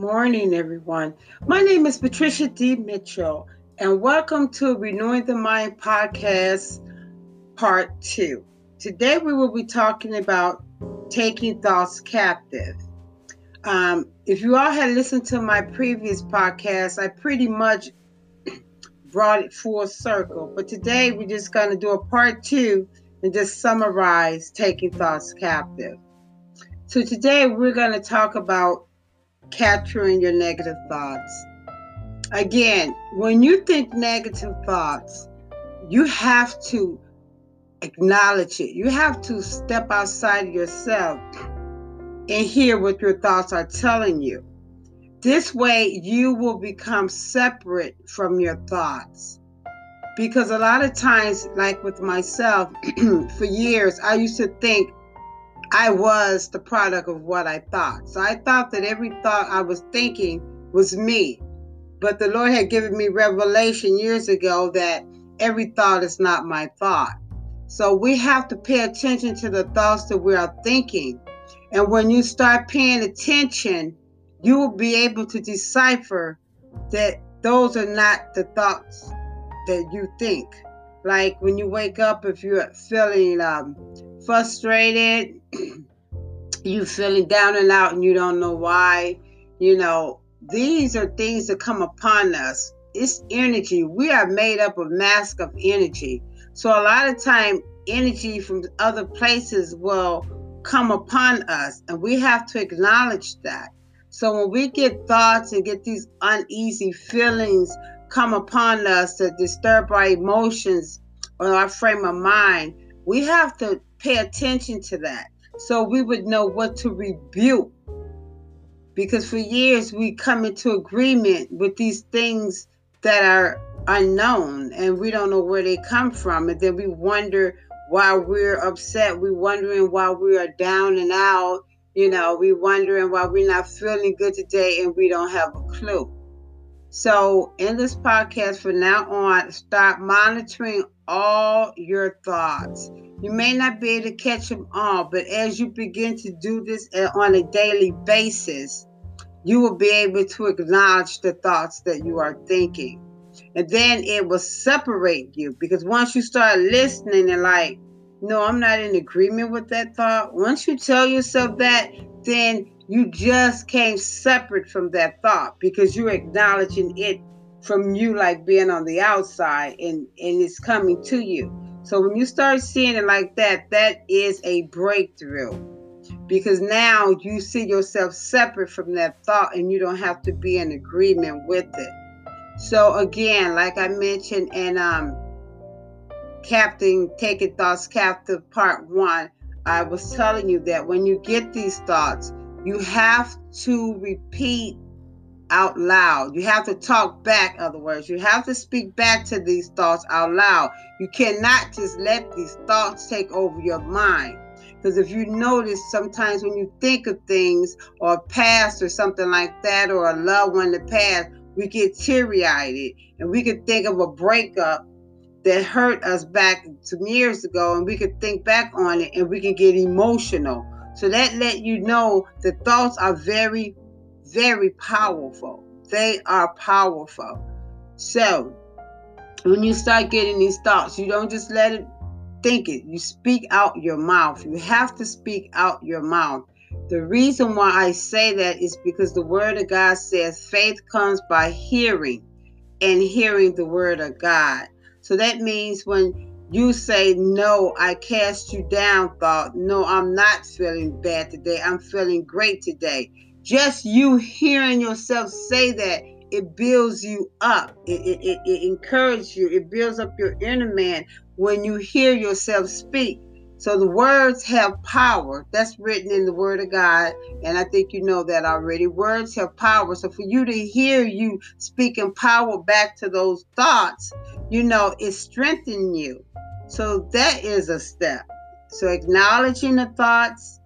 morning, everyone. My name is Patricia D. Mitchell, and welcome to Renewing the Mind podcast, part two. Today, we will be talking about taking thoughts captive. Um, if you all had listened to my previous podcast, I pretty much brought it full circle. But today, we're just going to do a part two and just summarize taking thoughts captive. So, today, we're going to talk about capturing your negative thoughts. Again, when you think negative thoughts, you have to acknowledge it. You have to step outside of yourself and hear what your thoughts are telling you. This way, you will become separate from your thoughts. Because a lot of times, like with myself, for years, I used to think I was the product of what I thought. So I thought that every thought I was thinking was me. But the Lord had given me revelation years ago that every thought is not my thought. So we have to pay attention to the thoughts that we are thinking. And when you start paying attention, you will be able to decipher that those are not the thoughts that you think. Like when you wake up, if you're feeling um, frustrated, you feeling down and out and you don't know why, you know, these are things that come upon us. It's energy. We are made up of mask of energy. So a lot of time energy from other places will come upon us and we have to acknowledge that. So when we get thoughts and get these uneasy feelings come upon us that disturb our emotions or our frame of mind, we have to pay attention to that so we would know what to rebuke. Because for years we come into agreement with these things that are unknown and we don't know where they come from. And then we wonder why we're upset. We're wondering why we are down and out. You know, we're wondering why we're not feeling good today and we don't have a clue. So, in this podcast from now on, start monitoring all your thoughts. You may not be able to catch them all, but as you begin to do this on a daily basis, you will be able to acknowledge the thoughts that you are thinking. And then it will separate you because once you start listening and like, no, I'm not in agreement with that thought. Once you tell yourself that, then you just came separate from that thought because you're acknowledging it from you like being on the outside and and it's coming to you. So when you start seeing it like that, that is a breakthrough. Because now you see yourself separate from that thought and you don't have to be in agreement with it. So again, like I mentioned in um Captain Taking Thoughts Captive Part 1, I was telling you that when you get these thoughts, you have to repeat out loud. You have to talk back, other words. You have to speak back to these thoughts out loud. You cannot just let these thoughts take over your mind. Because if you notice, sometimes when you think of things or past or something like that, or a loved one in the past, we get teary eyed and we could think of a breakup that hurt us back some years ago and we could think back on it and we can get emotional. So that let you know the thoughts are very very powerful. They are powerful. So, when you start getting these thoughts, you don't just let it think it. You speak out your mouth. You have to speak out your mouth. The reason why I say that is because the word of God says faith comes by hearing and hearing the word of God. So that means when you say, No, I cast you down, thought, No, I'm not feeling bad today. I'm feeling great today just you hearing yourself say that it builds you up. It, it, it, it encourages you. It builds up your inner man when you hear yourself speak. So the words have power. That's written in the word of god and i think you know that already. Words have power. So for you to hear you speaking power back to those thoughts you know it strengthening you. So that is a step. So acknowledging the thoughts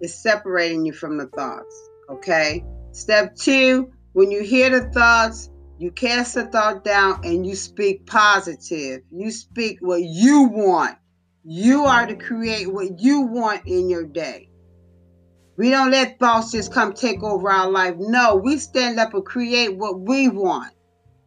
is separating you from the thoughts Okay. Step two, when you hear the thoughts, you cast the thought down and you speak positive. You speak what you want. You are to create what you want in your day. We don't let thoughts just come take over our life. No, we stand up and create what we want.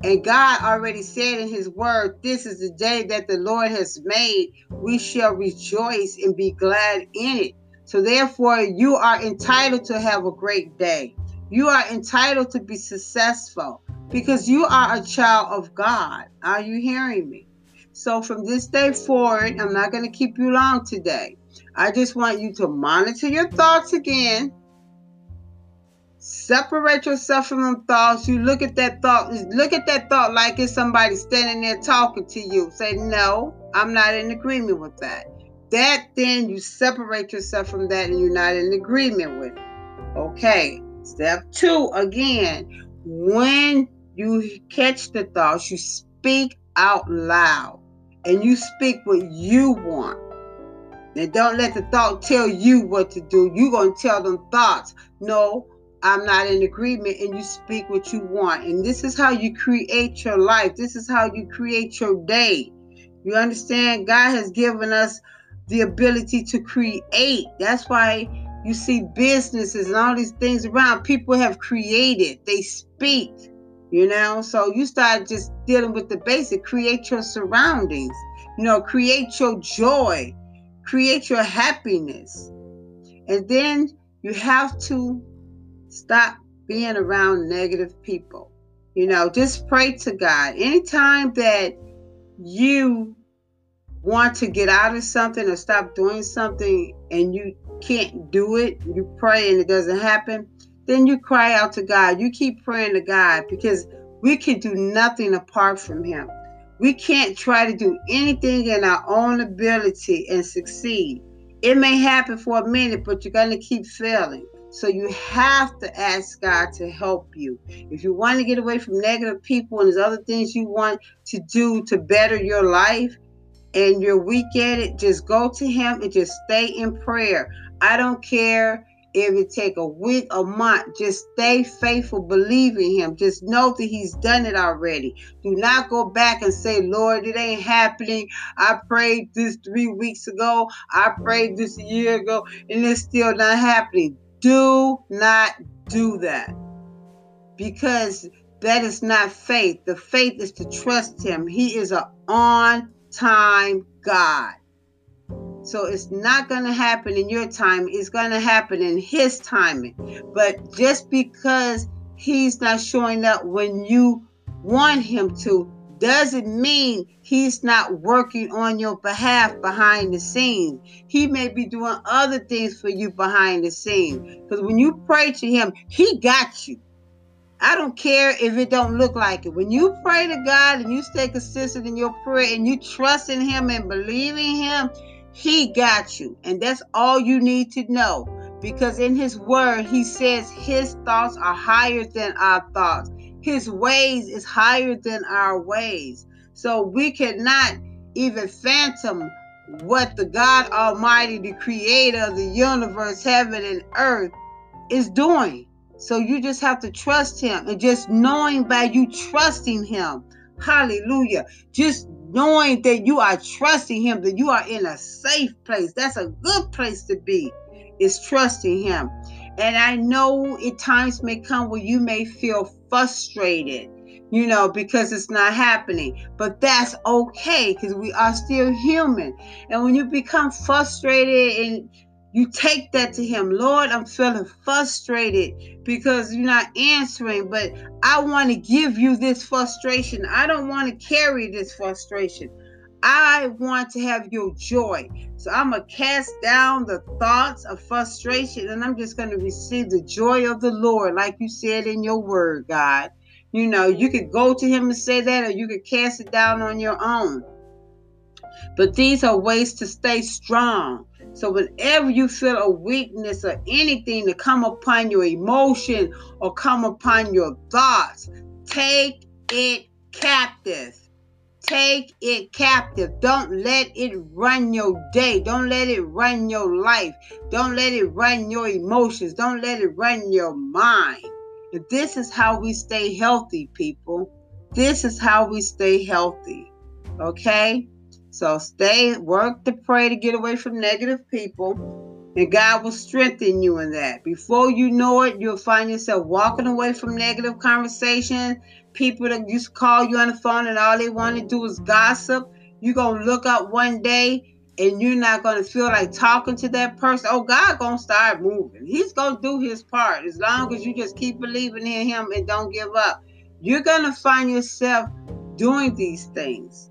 And God already said in His word, This is the day that the Lord has made. We shall rejoice and be glad in it. So, therefore, you are entitled to have a great day. You are entitled to be successful because you are a child of God. Are you hearing me? So, from this day forward, I'm not going to keep you long today. I just want you to monitor your thoughts again Separate yourself from them thoughts. You look at that thought, look at that thought like it's somebody standing there talking to you. Say, no, I'm not in agreement with that. That then you separate yourself from that and you're not in agreement with it. Okay. Step two, again, when you catch the thoughts, you speak out loud and you speak what you want. And don't let the thought tell you what to do. You're going to tell them thoughts. No, I'm not in agreement, and you speak what you want. And this is how you create your life. This is how you create your day. You understand? God has given us the ability to create. That's why you see businesses and all these things around. People have created, they speak, you know. So you start just dealing with the basic. Create your surroundings, you know, create your joy, create your happiness. And then you have to Stop being around negative people. You know, just pray to God. Anytime that you want to get out of something or stop doing something and you can't do it, you pray and it doesn't happen, then you cry out to God. You keep praying to God because we can do nothing apart from Him. We can't try to do anything in our own ability and succeed. It may happen for a minute, but you're going to keep failing. So you have to ask God to help you. If you want to get away from negative people and there's other things you want to do to better your life and you're weak at it, just go to him and just stay in prayer. I don't care if it take a week, a month, just stay faithful, believe in him. Just know that he's done it already. Do not go back and say, Lord, it ain't happening. I prayed this three weeks ago. I prayed this a year ago, and it's still not happening. Do not do that because that is not faith. The faith is to trust Him. He is an on time God. So it's not going to happen in your time, it's going to happen in His timing. But just because He's not showing up when you want Him to, doesn't mean he's not working on your behalf behind the scenes. He may be doing other things for you behind the scenes. Because when you pray to him, he got you. I don't care if it don't look like it. When you pray to God and you stay consistent in your prayer and you trust in him and believe in him, he got you. And that's all you need to know. Because in his word, he says his thoughts are higher than our thoughts. His ways is higher than our ways. So we cannot even phantom what the God Almighty, the creator of the universe, heaven and earth, is doing. So you just have to trust him. And just knowing by you trusting him, hallelujah, just knowing that you are trusting him, that you are in a safe place. That's a good place to be, is trusting him. And I know at times may come where you may feel frustrated, you know, because it's not happening. But that's okay because we are still human. And when you become frustrated and you take that to him, Lord, I'm feeling frustrated because you're not answering, but I want to give you this frustration. I don't want to carry this frustration. I want to have your joy. So I'm going to cast down the thoughts of frustration and I'm just going to receive the joy of the Lord, like you said in your word, God. You know, you could go to Him and say that, or you could cast it down on your own. But these are ways to stay strong. So whenever you feel a weakness or anything to come upon your emotion or come upon your thoughts, take it captive. Take it captive. Don't let it run your day. Don't let it run your life. Don't let it run your emotions. Don't let it run your mind. This is how we stay healthy, people. This is how we stay healthy. Okay? So stay, work to pray to get away from negative people. And God will strengthen you in that. Before you know it, you'll find yourself walking away from negative conversation. People that used to call you on the phone and all they want to do is gossip. You're going to look up one day and you're not going to feel like talking to that person. Oh, God to start moving. He's to do his part as long as you just keep believing in him and don't give up. You're to find yourself doing these things.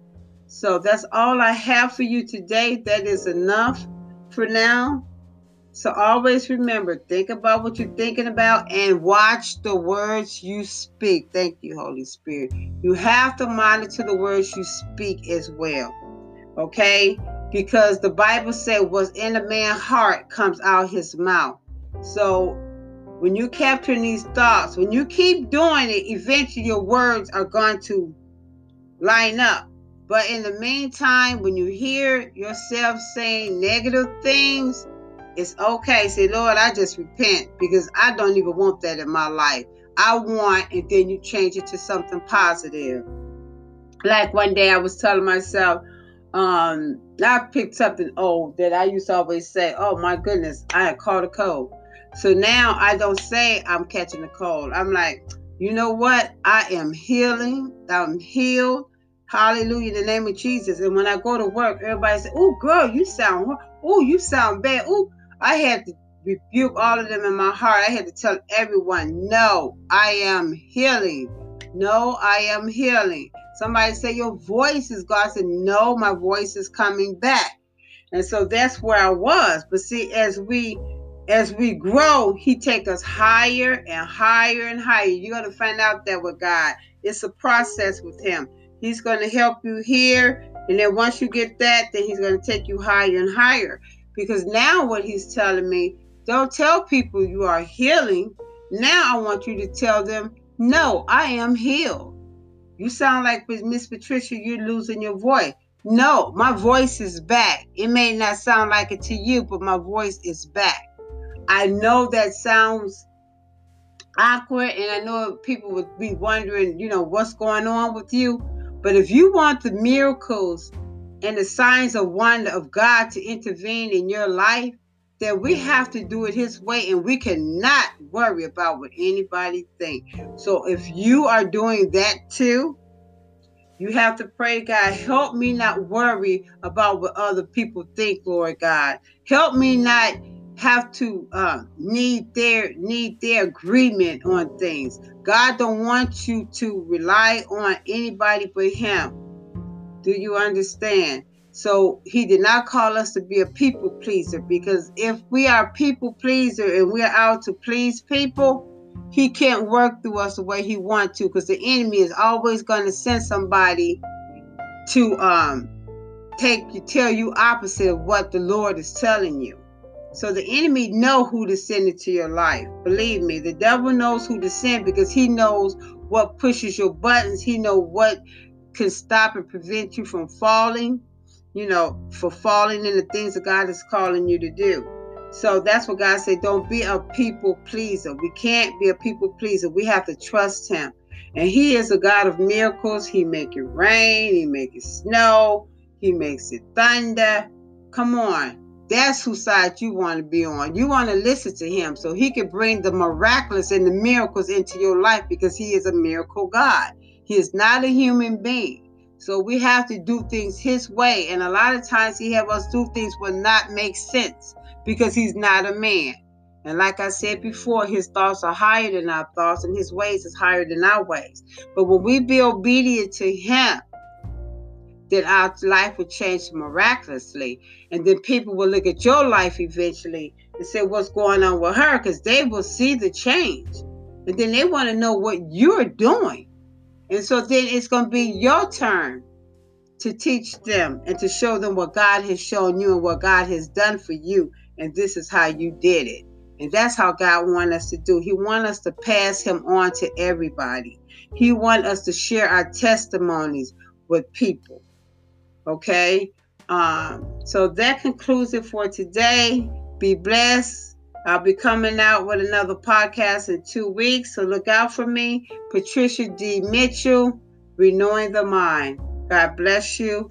So that's all I have for you today. That is enough for now. So always remember, think about what you're thinking about and watch the words you speak. Thank you, Holy Spirit. You have to monitor the words you speak as well. Okay? Because the Bible said what's in a man's heart comes out his mouth. So when you capture these thoughts, when you keep doing it, eventually your words are going to line up. But in the meantime, when you hear yourself saying negative things, it's okay. Say, Lord, I just repent because I don't even want that in my life. I want, and then you change it to something positive. Like one day I was telling myself, um, I picked something old that I used to always say, Oh my goodness, I had caught a cold. So now I don't say I'm catching a cold. I'm like, you know what? I am healing. I'm healed. Hallelujah, in the name of Jesus. And when I go to work, everybody say, Oh, girl, you sound, oh, you sound bad. Oh, I had to rebuke all of them in my heart. I had to tell everyone, no, I am healing. No, I am healing. Somebody say your voice is God. I said, no, my voice is coming back. And so that's where I was. But see, as we as we grow, he take us higher and higher and higher. You're gonna find out that with God, it's a process with him. He's gonna help you here, and then once you get that, then he's gonna take you higher and higher. Because now what he's telling me, don't tell people you are healing. Now I want you to tell them, no, I am healed. You sound like Miss Patricia, you're losing your voice. No, my voice is back. It may not sound like it to you, but my voice is back. I know that sounds awkward, and I know people would be wondering, you know, what's going on with you. But if you want the miracles and the signs of wonder of God to intervene in your life, then we have to do it His way, and we cannot worry about what anybody think. So if you are doing that too, you have to pray, God, help me not worry about what other people think, Lord God. Help me not have to uh, need their need their agreement on things. God don't want you to rely on anybody but Him. Do you understand? So he did not call us to be a people pleaser because if we are people pleaser and we're out to please people, he can't work through us the way he wants to because the enemy is always going to send somebody to um take you tell you opposite of what the Lord is telling you. So the enemy know who to send into your life. Believe me, the devil knows who to send because he knows what pushes your buttons. He know what can stop and prevent you from falling, you know, for falling in the things that God is calling you to do. So that's what God said. Don't be a people pleaser. We can't be a people pleaser. We have to trust Him. And He is a God of miracles. He make it rain. He make it snow. He makes it thunder. Come on. That's whose side you want to be on. You want to listen to him so he can bring the miraculous and the miracles into your life because he is a miracle God. He is not a human being. So we have to do things his way. And a lot of times he have us do things will not make sense because he's not a man. And like I said before, his thoughts are higher than our thoughts and his ways is higher than our ways. But when we be obedient to him, then our life will change miraculously. And then people will look at your life eventually and say, What's going on with her? Because they will see the change. And then they want to know what you're doing. And so then it's going to be your turn to teach them and to show them what God has shown you and what God has done for you. And this is how you did it. And that's how God wants us to do. He wants us to pass him on to everybody. He wants us to share our testimonies with people. Okay? Um, so that concludes it for today. Be blessed. I'll be coming out with another podcast in two weeks, so look out for me. Patricia D. Mitchell, Renewing the Mind. God bless you.